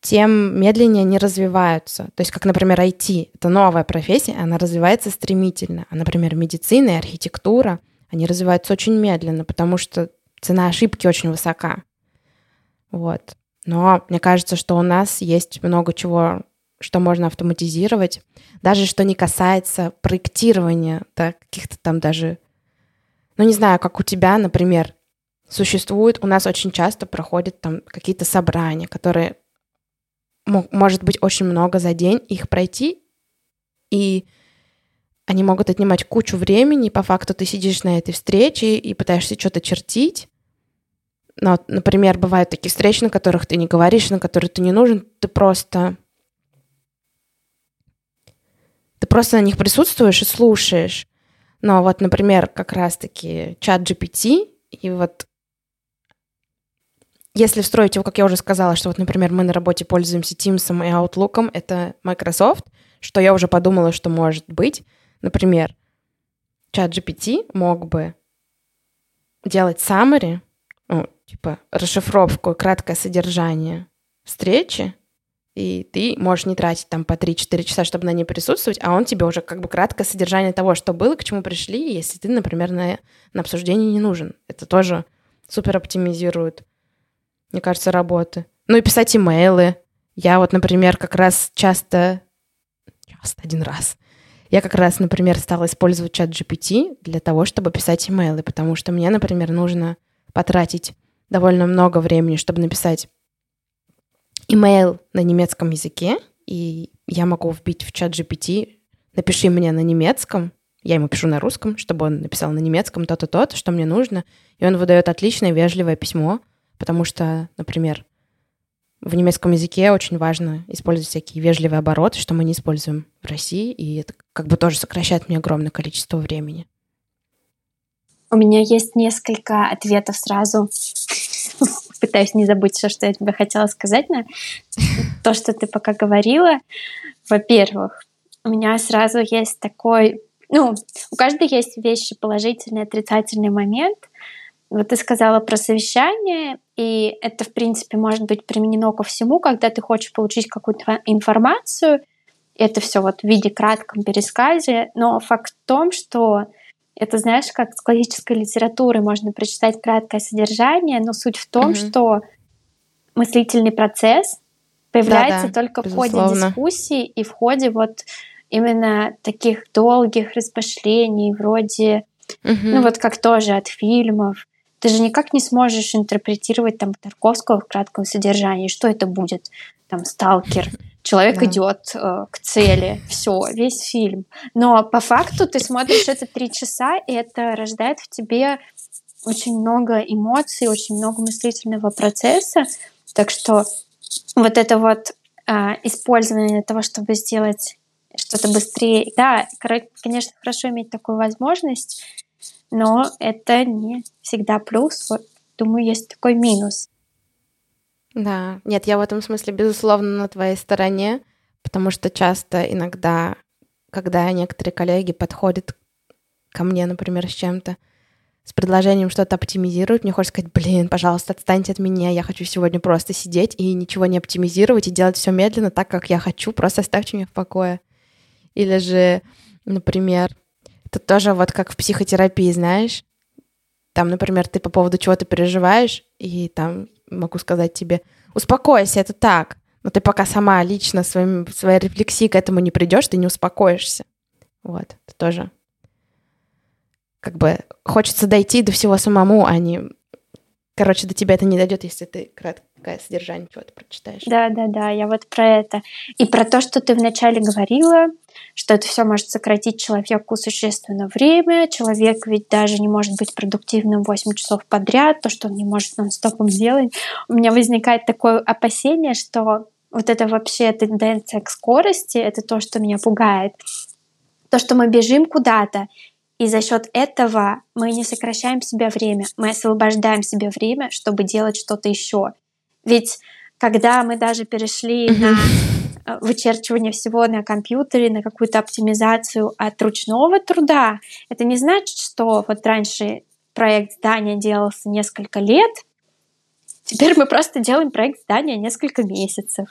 тем медленнее они развиваются. То есть, как, например, IT — это новая профессия, она развивается стремительно. А, например, медицина и архитектура, они развиваются очень медленно, потому что цена ошибки очень высока. Вот. Но мне кажется, что у нас есть много чего, что можно автоматизировать. Даже что не касается проектирования, да, каких-то там даже... Ну, не знаю, как у тебя, например, существует, у нас очень часто проходят там какие-то собрания, которые может быть очень много за день, их пройти, и они могут отнимать кучу времени, по факту ты сидишь на этой встрече и пытаешься что-то чертить. Но, например, бывают такие встречи, на которых ты не говоришь, на которые ты не нужен, ты просто... Ты просто на них присутствуешь и слушаешь. Но вот, например, как раз-таки чат GPT, и вот если встроить его, как я уже сказала, что вот, например, мы на работе пользуемся Teams и Outlook, это Microsoft, что я уже подумала, что может быть. Например, чат GPT мог бы делать summary, ну, типа расшифровку, краткое содержание встречи, и ты можешь не тратить там по 3-4 часа, чтобы на ней присутствовать, а он тебе уже как бы краткое содержание того, что было, к чему пришли, если ты, например, на, на обсуждение не нужен. Это тоже супер оптимизирует мне кажется, работы. Ну и писать имейлы. Я вот, например, как раз часто... Часто один раз. Я как раз, например, стала использовать чат GPT для того, чтобы писать имейлы, потому что мне, например, нужно потратить довольно много времени, чтобы написать имейл на немецком языке, и я могу вбить в чат GPT «напиши мне на немецком», я ему пишу на русском, чтобы он написал на немецком то-то, то-то, что мне нужно, и он выдает отличное, вежливое письмо, потому что, например, в немецком языке очень важно использовать всякие вежливые обороты, что мы не используем в России, и это как бы тоже сокращает мне огромное количество времени. У меня есть несколько ответов сразу. Пытаюсь не забыть все, что я тебе хотела сказать на то, что ты пока говорила. Во-первых, у меня сразу есть такой... Ну, у каждой есть вещи положительный, отрицательный момент. Вот ты сказала про совещание, и это, в принципе, может быть применено ко всему, когда ты хочешь получить какую-то информацию, это все вот в виде кратком пересказе, но факт в том, что это, знаешь, как с классической литературы можно прочитать краткое содержание, но суть в том, угу. что мыслительный процесс появляется да, да, только безусловно. в ходе дискуссии и в ходе вот именно таких долгих размышлений, вроде, угу. ну вот как тоже от фильмов, ты же никак не сможешь интерпретировать там Тарковского в кратком содержании. Что это будет? Там сталкер. Человек да. идет э, к цели. Все, весь фильм. Но по факту ты смотришь это три часа, и это рождает в тебе очень много эмоций, очень много мыслительного процесса. Так что вот это вот э, использование того, чтобы сделать что-то быстрее. Да, конечно, хорошо иметь такую возможность, но это не всегда плюс. Вот, думаю, есть такой минус. Да, нет, я в этом смысле, безусловно, на твоей стороне, потому что часто иногда, когда некоторые коллеги подходят ко мне, например, с чем-то, с предложением что-то оптимизировать, мне хочется сказать, блин, пожалуйста, отстаньте от меня, я хочу сегодня просто сидеть и ничего не оптимизировать и делать все медленно так, как я хочу, просто оставьте меня в покое. Или же, например, это тоже вот как в психотерапии, знаешь. Там, например, ты по поводу чего-то переживаешь, и там могу сказать тебе, успокойся, это так. Но ты пока сама лично своим, своей рефлексией к этому не придешь, ты не успокоишься. Вот, это тоже как бы хочется дойти до всего самому, а не... Короче, до тебя это не дойдет, если ты краткое содержание чего-то прочитаешь. Да, да, да, я вот про это. И про то, что ты вначале говорила, что это все может сократить человеку существенно время. Человек ведь даже не может быть продуктивным 8 часов подряд, то, что он не может нон-стопом делать. У меня возникает такое опасение, что вот это вообще тенденция к скорости, это то, что меня пугает. То, что мы бежим куда-то, и за счет этого мы не сокращаем себе время, мы освобождаем себе время, чтобы делать что-то еще. Ведь когда мы даже перешли на э, вычерчивание всего на компьютере, на какую-то оптимизацию от ручного труда. Это не значит, что вот раньше проект здания делался несколько лет, теперь мы просто делаем проект здания несколько месяцев.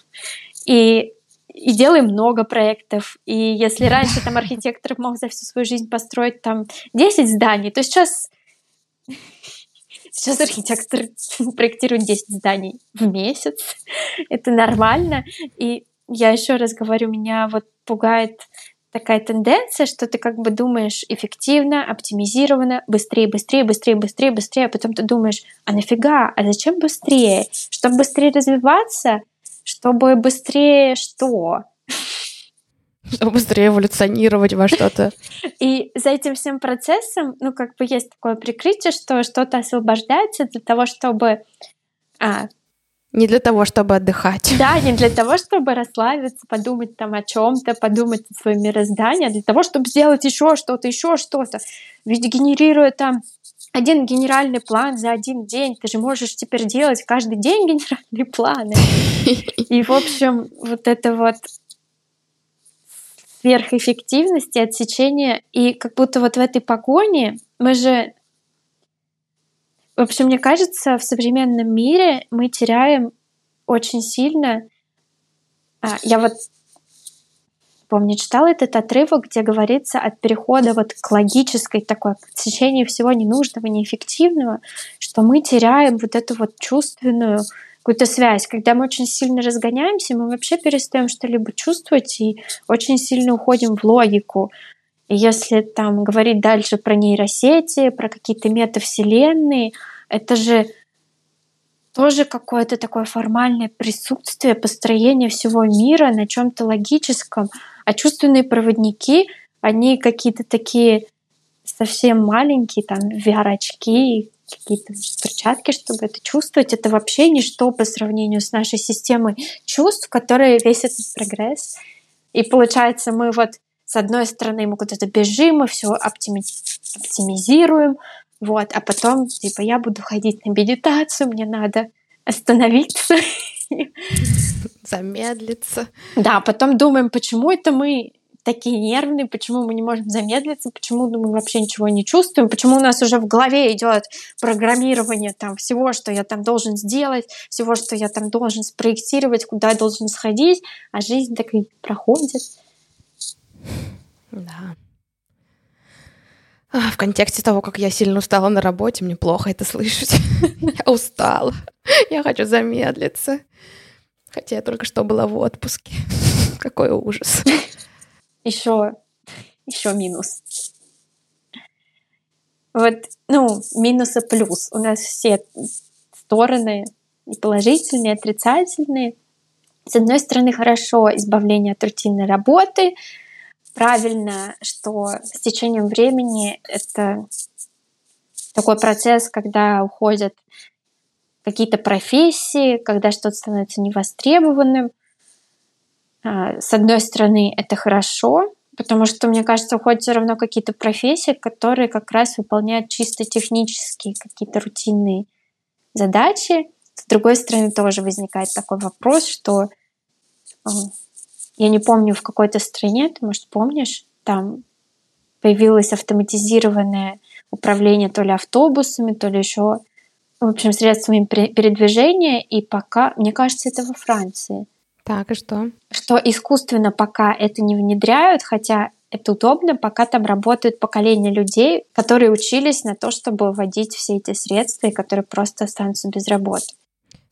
И и делаем много проектов. И если раньше там архитектор мог за всю свою жизнь построить там 10 зданий, то сейчас Сейчас архитектор проектирует 10 зданий в месяц. Это нормально. И я еще раз говорю, меня вот пугает такая тенденция, что ты как бы думаешь эффективно, оптимизированно, быстрее, быстрее, быстрее, быстрее, быстрее, а потом ты думаешь, а нафига, а зачем быстрее? Чтобы быстрее развиваться, чтобы быстрее что? Чтобы быстрее эволюционировать во что-то. И за этим всем процессом, ну, как бы есть такое прикрытие, что что-то освобождается для того, чтобы... А, не для того, чтобы отдыхать. Да, не для того, чтобы расслабиться, подумать там о чем-то, подумать о своем мироздании, а для того, чтобы сделать еще что-то, еще что-то. Ведь генерируя там один генеральный план за один день, ты же можешь теперь делать каждый день генеральные планы. И, в общем, вот это вот сверхэффективности, отсечения, и как будто вот в этой погоне мы же... В общем, мне кажется, в современном мире мы теряем очень сильно... А, я вот помню, читала этот отрывок, где говорится от перехода вот к логической такой, к отсечению всего ненужного, неэффективного, что мы теряем вот эту вот чувственную какую-то связь. Когда мы очень сильно разгоняемся, мы вообще перестаем что-либо чувствовать и очень сильно уходим в логику. И если там говорить дальше про нейросети, про какие-то метавселенные, это же тоже какое-то такое формальное присутствие, построение всего мира на чем-то логическом. А чувственные проводники, они какие-то такие совсем маленькие, там VR-очки, какие-то перчатки, чтобы это чувствовать. Это вообще ничто по сравнению с нашей системой чувств, которые весь этот прогресс. И получается, мы вот с одной стороны мы куда-то бежим, мы все оптими... оптимизируем, вот, а потом, типа, я буду ходить на медитацию, мне надо остановиться. Замедлиться. Да, потом думаем, почему это мы такие нервные, почему мы не можем замедлиться, почему мы вообще ничего не чувствуем, почему у нас уже в голове идет программирование там всего, что я там должен сделать, всего, что я там должен спроектировать, куда я должен сходить, а жизнь так и проходит. Да. А, в контексте того, как я сильно устала на работе, мне плохо это слышать. я устала. Я хочу замедлиться. Хотя я только что была в отпуске. Какой ужас еще, еще минус. Вот, ну, минус и плюс. У нас все стороны положительные, отрицательные. С одной стороны, хорошо избавление от рутинной работы. Правильно, что с течением времени это такой процесс, когда уходят какие-то профессии, когда что-то становится невостребованным. А, с одной стороны, это хорошо, потому что, мне кажется, уходят все равно какие-то профессии, которые как раз выполняют чисто технические какие-то рутинные задачи. С другой стороны, тоже возникает такой вопрос, что а, я не помню, в какой-то стране, ты, может, помнишь, там появилось автоматизированное управление то ли автобусами, то ли еще, в общем, средствами передвижения, и пока, мне кажется, это во Франции. Так, и что? Что искусственно пока это не внедряют, хотя это удобно, пока там работают поколения людей, которые учились на то, чтобы вводить все эти средства, и которые просто останутся без работы.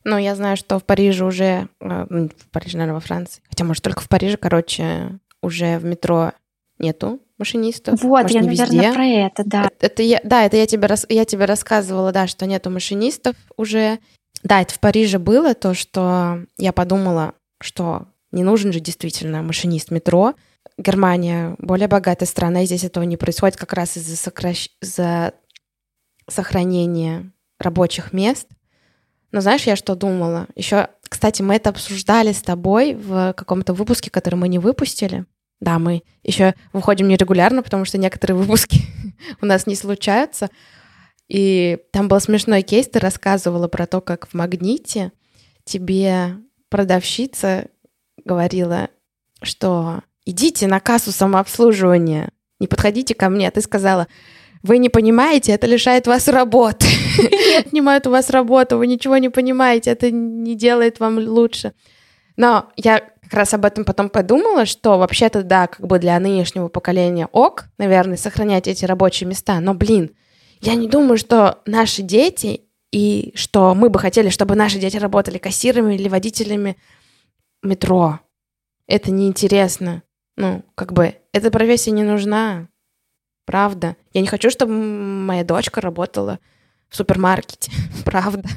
Ну, я знаю, что в Париже уже, э, в Париже, наверное, во Франции, хотя, может, только в Париже, короче, уже в метро нету машинистов. Вот, может, я, наверное, везде. про это, да. Это, это я, да, это я тебе, рас, я тебе рассказывала, да, что нету машинистов уже. Да, это в Париже было то, что я подумала, что не нужен же действительно машинист метро. Германия более богатая страна, и здесь этого не происходит как раз из-за сокращ... за сохранения рабочих мест. Но знаешь, я что думала? Еще, кстати, мы это обсуждали с тобой в каком-то выпуске, который мы не выпустили. Да, мы еще выходим нерегулярно, потому что некоторые выпуски у нас не случаются. И там был смешной кейс, ты рассказывала про то, как в магните тебе продавщица говорила, что идите на кассу самообслуживания, не подходите ко мне. Ты сказала, вы не понимаете, это лишает вас работы. Отнимает у вас работу, вы ничего не понимаете, это не делает вам лучше. Но я как раз об этом потом подумала, что вообще-то, да, как бы для нынешнего поколения ок, наверное, сохранять эти рабочие места. Но, блин, я не думаю, что наши дети и что мы бы хотели, чтобы наши дети работали кассирами или водителями метро. Это неинтересно. Ну, как бы, эта профессия не нужна. Правда. Я не хочу, чтобы моя дочка работала в супермаркете. Правда.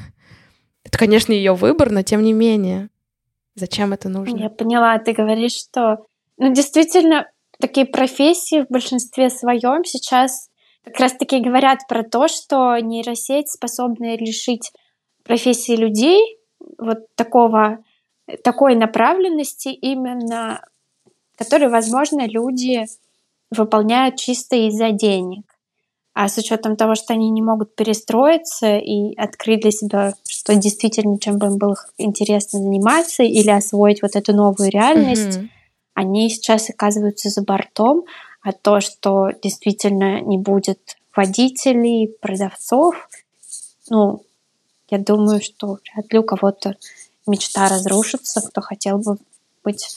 Это, конечно, ее выбор, но тем не менее. Зачем это нужно? Я поняла, ты говоришь, что... Ну, действительно, такие профессии в большинстве своем сейчас как раз-таки говорят про то, что нейросеть способна решить профессии людей вот такого, такой направленности именно, которые, возможно, люди выполняют чисто из-за денег. А с учетом того, что они не могут перестроиться и открыть для себя, что действительно чем бы им было интересно заниматься или освоить вот эту новую реальность, mm-hmm. они сейчас оказываются за бортом, а то, что действительно не будет водителей, продавцов, ну, я думаю, что вряд ли у кого-то мечта разрушится, кто хотел бы быть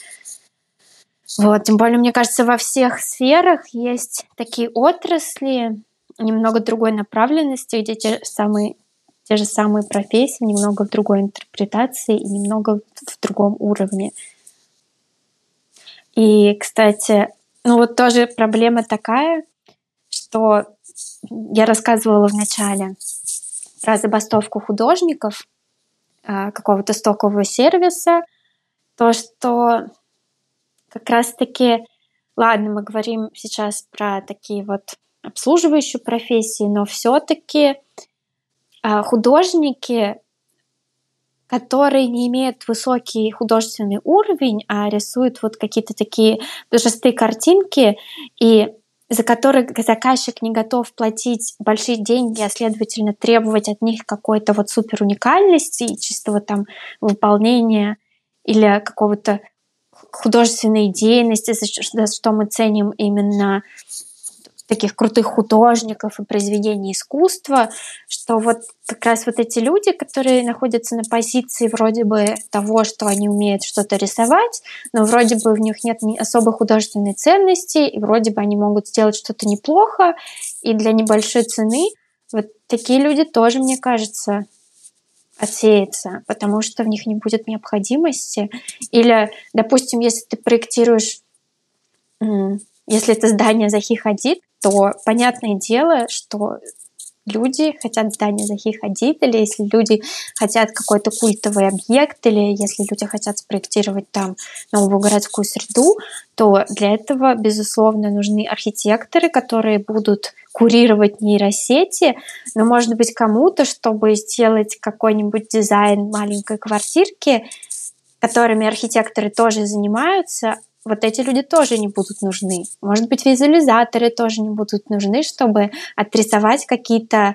вот, тем более, мне кажется, во всех сферах есть такие отрасли немного другой направленности, где те самые, те же самые профессии, немного в другой интерпретации и немного в другом уровне. И, кстати, ну вот тоже проблема такая, что я рассказывала в начале про забастовку художников а, какого-то стокового сервиса, то, что как раз-таки, ладно, мы говорим сейчас про такие вот обслуживающие профессии, но все-таки а, художники, которые не имеют высокий художественный уровень, а рисуют вот какие-то такие простые картинки, и за которые заказчик не готов платить большие деньги, а следовательно требовать от них какой-то вот супер уникальности и чистого там выполнения или какого-то художественной деятельности, за что мы ценим именно таких крутых художников и произведений искусства, что вот как раз вот эти люди, которые находятся на позиции вроде бы того, что они умеют что-то рисовать, но вроде бы в них нет особой художественной ценности, и вроде бы они могут сделать что-то неплохо, и для небольшой цены вот такие люди тоже, мне кажется, отсеется, потому что в них не будет необходимости. Или, допустим, если ты проектируешь, если это здание Захи Хадид, то понятное дело, что люди хотят здание Захи Хадид, или если люди хотят какой-то культовый объект, или если люди хотят спроектировать там новую городскую среду, то для этого, безусловно, нужны архитекторы, которые будут курировать нейросети, но, может быть, кому-то, чтобы сделать какой-нибудь дизайн маленькой квартирки, которыми архитекторы тоже занимаются, вот эти люди тоже не будут нужны. Может быть, визуализаторы тоже не будут нужны, чтобы отрисовать какие-то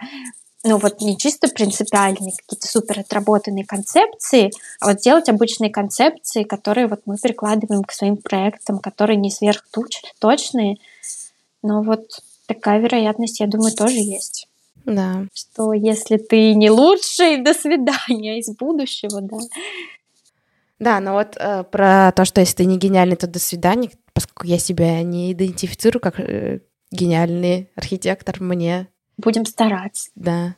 ну вот не чисто принципиальные, какие-то супер отработанные концепции, а вот делать обычные концепции, которые вот мы прикладываем к своим проектам, которые не сверхточные, но вот такая вероятность, я думаю, тоже есть. Да. Что если ты не лучший, до свидания из будущего, да. Да, но вот э, про то, что если ты не гениальный, то до свидания, поскольку я себя не идентифицирую как э, гениальный архитектор, мне... Будем стараться. Да,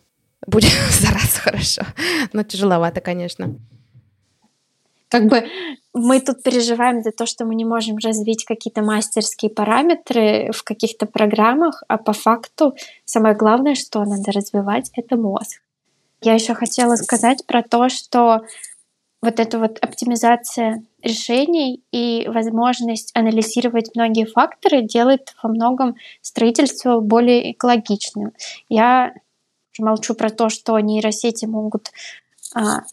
будем стараться хорошо, но тяжеловато, конечно. Как бы мы тут переживаем за то, что мы не можем развить какие-то мастерские параметры в каких-то программах, а по факту самое главное, что надо развивать, это мозг. Я еще хотела сказать про то, что вот эта вот оптимизация решений и возможность анализировать многие факторы делает во многом строительство более экологичным. Я молчу про то, что нейросети могут а,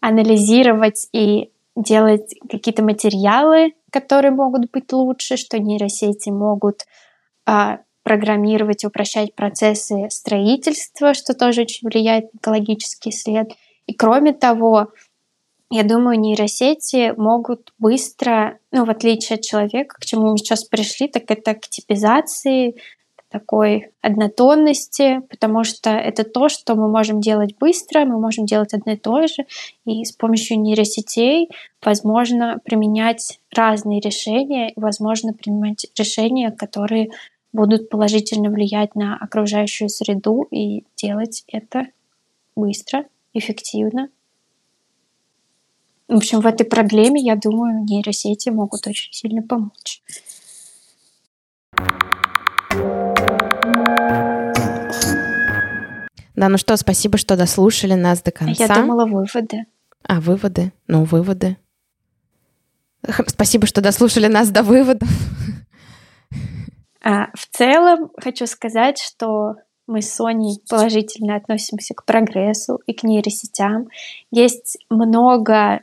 анализировать и делать какие-то материалы, которые могут быть лучше, что нейросети могут а, программировать упрощать процессы строительства, что тоже очень влияет на экологический след. И кроме того, я думаю, нейросети могут быстро, ну, в отличие от человека, к чему мы сейчас пришли, так это к типизации, такой однотонности, потому что это то, что мы можем делать быстро, мы можем делать одно и то же, и с помощью нейросетей возможно применять разные решения, возможно принимать решения, которые будут положительно влиять на окружающую среду и делать это быстро, эффективно. В общем, в этой проблеме, я думаю, нейросети могут очень сильно помочь. Да, ну что, спасибо, что дослушали нас до конца. Я думала выводы. А, выводы? Ну, выводы. Спасибо, что дослушали нас до выводов. А, в целом хочу сказать, что мы с Соней положительно относимся к прогрессу и к нейросетям. Есть много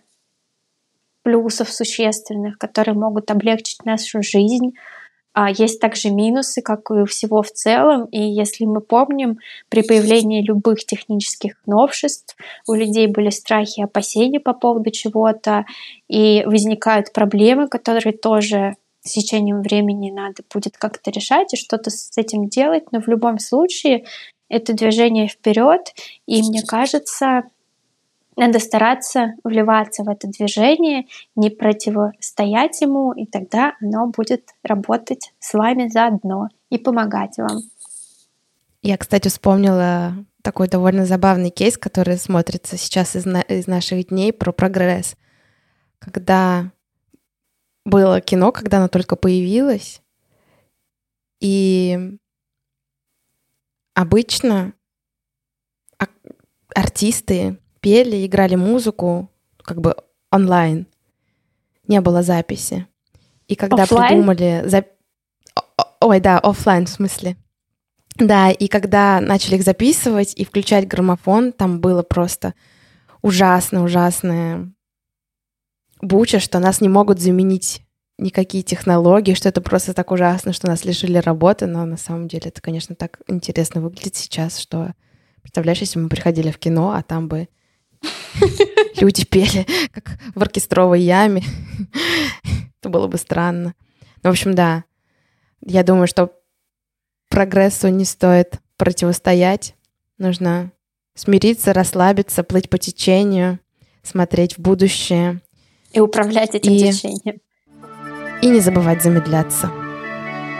плюсов существенных, которые могут облегчить нашу жизнь, а есть также минусы, как и у всего в целом. И если мы помним, при появлении любых технических новшеств у людей были страхи и опасения по поводу чего-то, и возникают проблемы, которые тоже с течением времени надо будет как-то решать и что-то с этим делать. Но в любом случае это движение вперед, и мне кажется, надо стараться вливаться в это движение, не противостоять ему, и тогда оно будет работать с вами заодно и помогать вам. Я, кстати, вспомнила такой довольно забавный кейс, который смотрится сейчас из, на- из наших дней про прогресс. Когда было кино, когда оно только появилось, и обычно артисты пели, играли музыку, как бы онлайн. Не было записи. И когда оффлайн? придумали... Зап... Ой, да, офлайн в смысле. Да, и когда начали их записывать и включать граммофон, там было просто ужасно, ужасное буча, что нас не могут заменить никакие технологии, что это просто так ужасно, что нас лишили работы, но на самом деле это, конечно, так интересно выглядит сейчас, что представляешь, если мы приходили в кино, а там бы люди пели, как в оркестровой яме. Это было бы странно. Ну, в общем, да. Я думаю, что прогрессу не стоит противостоять. Нужно смириться, расслабиться, плыть по течению, смотреть в будущее. И управлять этим и... течением. И не забывать замедляться.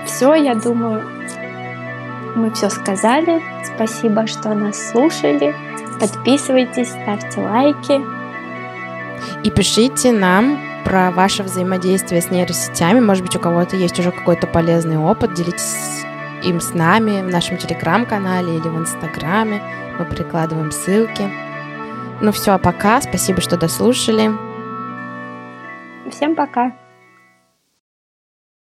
Все, я думаю, мы все сказали. Спасибо, что нас слушали. Подписывайтесь, ставьте лайки. И пишите нам про ваше взаимодействие с нейросетями. Может быть, у кого-то есть уже какой-то полезный опыт. Делитесь им с нами в нашем телеграм-канале или в инстаграме. Мы прикладываем ссылки. Ну все, пока. Спасибо, что дослушали. Всем пока.